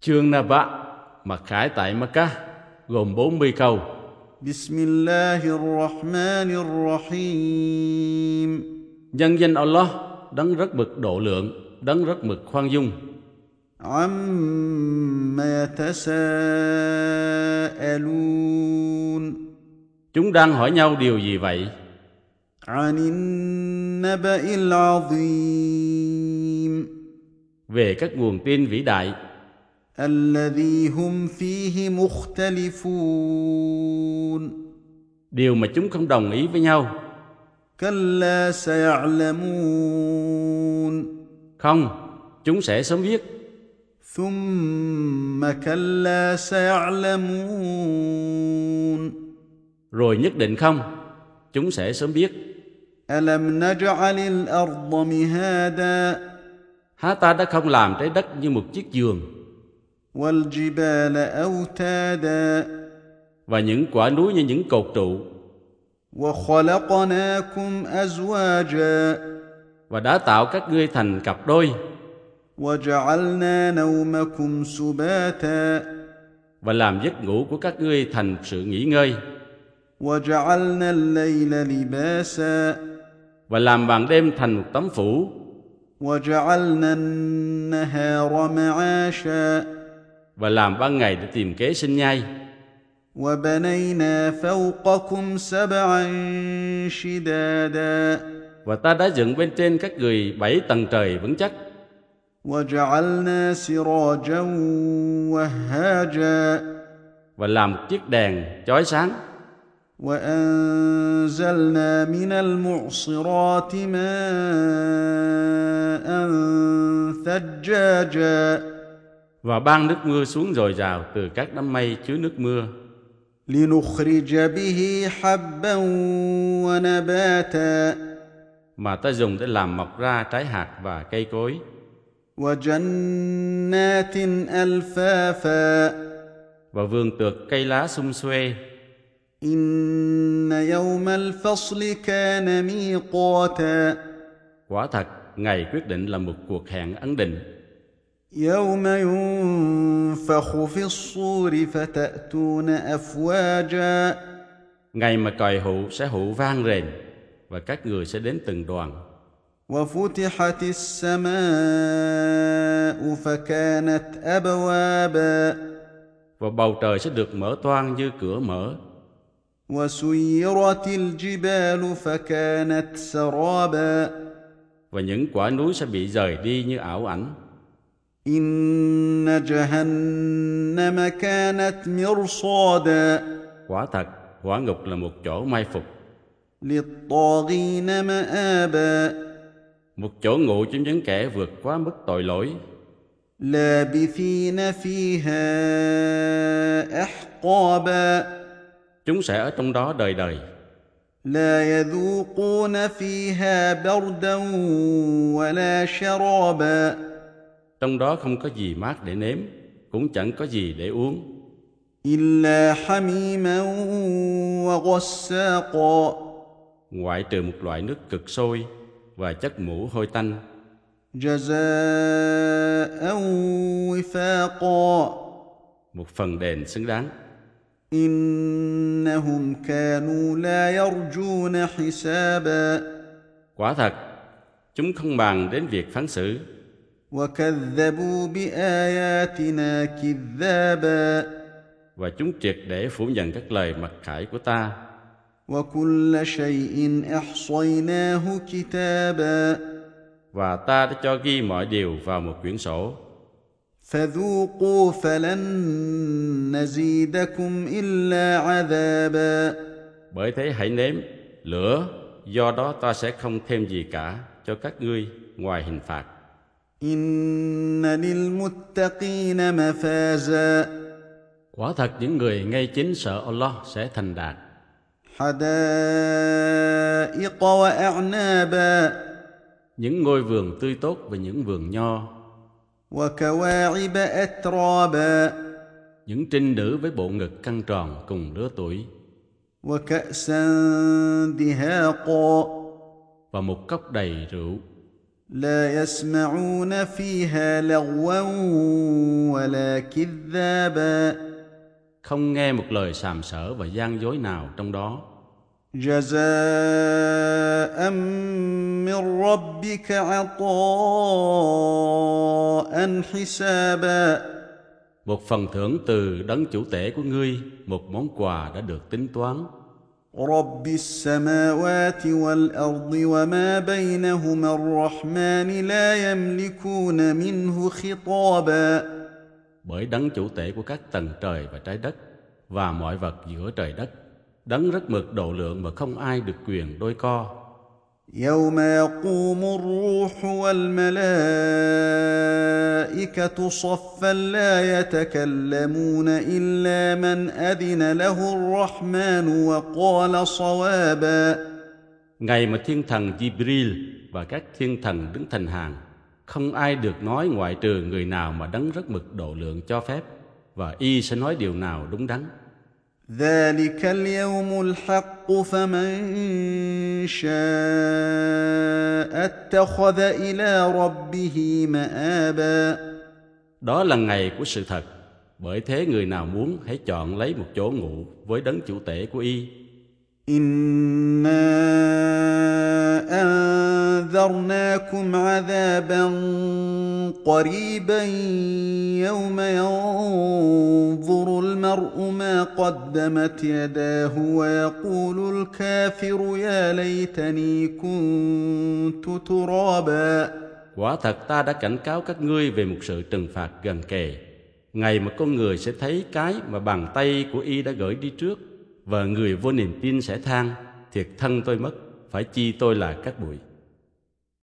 Chương Churnaba mặc khải tại Makkah gồm 40 câu. Bismillahirrahmanirrahim. Nhân danh Allah đấng rất mực độ lượng, đấng rất mực khoan dung. Amma. Chúng đang hỏi nhau điều gì vậy? Anin naba'il. Về các nguồn tin vĩ đại الذي هم فيه مختلفون điều mà chúng không đồng ý với nhau. كلا سيعلمون Không, chúng sẽ sớm biết. ثم كلا سيعلمون Rồi nhất định không, chúng sẽ sớm biết. ألم نجعل الأرض مهادا Há ta đã không làm trái đất như một chiếc giường والجبال أوتادا và những quả núi như những cột trụ. và đã tạo các ngươi thành cặp đôi. và làm giấc ngủ của các ngươi thành sự nghỉ ngơi. và làm bằng đêm thành một tấm phủ và làm ban ngày để tìm kế sinh nhai وبنينا فوقكم سبعا شدادا và ta đã dựng bên trên các người bảy tầng trời vững chắc وجعلنا سراجا وهاجا và làm một chiếc đèn chói sáng وأنزلنا من المعصرات ماء ثجاجا và ban nước mưa xuống dồi dào từ các đám mây chứa nước mưa لنخرج به حبا ونباتا mà ta dùng để làm mọc ra trái hạt và cây cối وجنات ألفافا và vườn tược cây lá sum xuê إن يوم الفصل كان ميقاتا quả thật ngày quyết định là một cuộc hẹn ấn định يوم ينفخ في الصور فتأتون أفواجا ngày mà còi hụ sẽ hụ vang rền và các người sẽ đến từng đoàn وفتحت السماء فكانت أبوابا và bầu trời sẽ được mở toang như cửa mở وسيرت الجبال فكانت سرابا và những quả núi sẽ bị rời đi như ảo ảnh إن جهنم كانت مرصادا quả thật hỏa ngục là một chỗ mai phục للطاغين مآبا một chỗ ngụ cho những kẻ vượt quá mức tội lỗi لابثين فيها أحقابا chúng sẽ ở trong đó đời đời لا يذوقون فيها بردا ولا شرابا trong đó không có gì mát để nếm cũng chẳng có gì để uống إلا حميما وغساقا ngoại trừ một loại nước cực sôi và chất mũ hôi tanh جزاء وفاقا một phần đền xứng đáng إنهم كانوا لا يرجون حسابا quả thật chúng không bàn đến việc phán xử وكذبوا بآياتنا كذابا và chúng triệt để phủ nhận các lời mặc khải của ta وكل شيء احصيناه كتابا và ta đã cho ghi mọi điều vào một quyển sổ فذوقوا فلن نزيدكم الا عذابا bởi thế hãy nếm lửa do đó ta sẽ không thêm gì cả cho các ngươi ngoài hình phạt ان للمتقين مفازا Quả thật những người ngay chính sợ Allah sẽ thành đạt. Những ngôi vườn tươi tốt và những vườn nho. Những trinh nữ với bộ ngực căng tròn cùng lứa tuổi. Và một cốc đầy rượu. لا يسمعون فيها لغوا ولا كذابا không nghe một lời sàm sỡ và gian dối nào trong đó جزاء من ربك عطاء حسابا một phần thưởng từ đấng chủ tể của ngươi một món quà đã được tính toán رب السماوات والارض وما بينهما الرحمن لا يملكون منه خطابا bởi đấng chủ tể của các tầng trời và trái đất và mọi vật giữa trời đất đấng rất mực độ lượng mà không ai được quyền đôi co يوم يقوم الروح والملائكه صفا لا يتكلمون الا من اذن له الرحمن وقال صوابا ngày mà thiên thần Jibril và các thiên thần đứng thành hàng không ai được nói ngoại trừ người nào mà đấng rất mực độ lượng cho phép và y sẽ nói điều nào đúng đắn ذلك اليوم الحق فمن شاء اتخذ الى ربه مآبا đó là ngày của sự thật bởi thế người nào muốn hãy chọn lấy một chỗ ngụ với đấng chủ tể của y انا انذرناكم عذابا قريبا يوم ينظر المرء ما قدمت يداه ويقول الكافر يا ليتني كنت ترابا quả thật ta đã cảnh cáo các ngươi về một sự trừng phạt gần kề ngày mà con người sẽ thấy cái mà bàn tay của y đã gửi đi trước và người vô niềm tin sẽ than thiệt thân tôi mất phải chi tôi là các bụi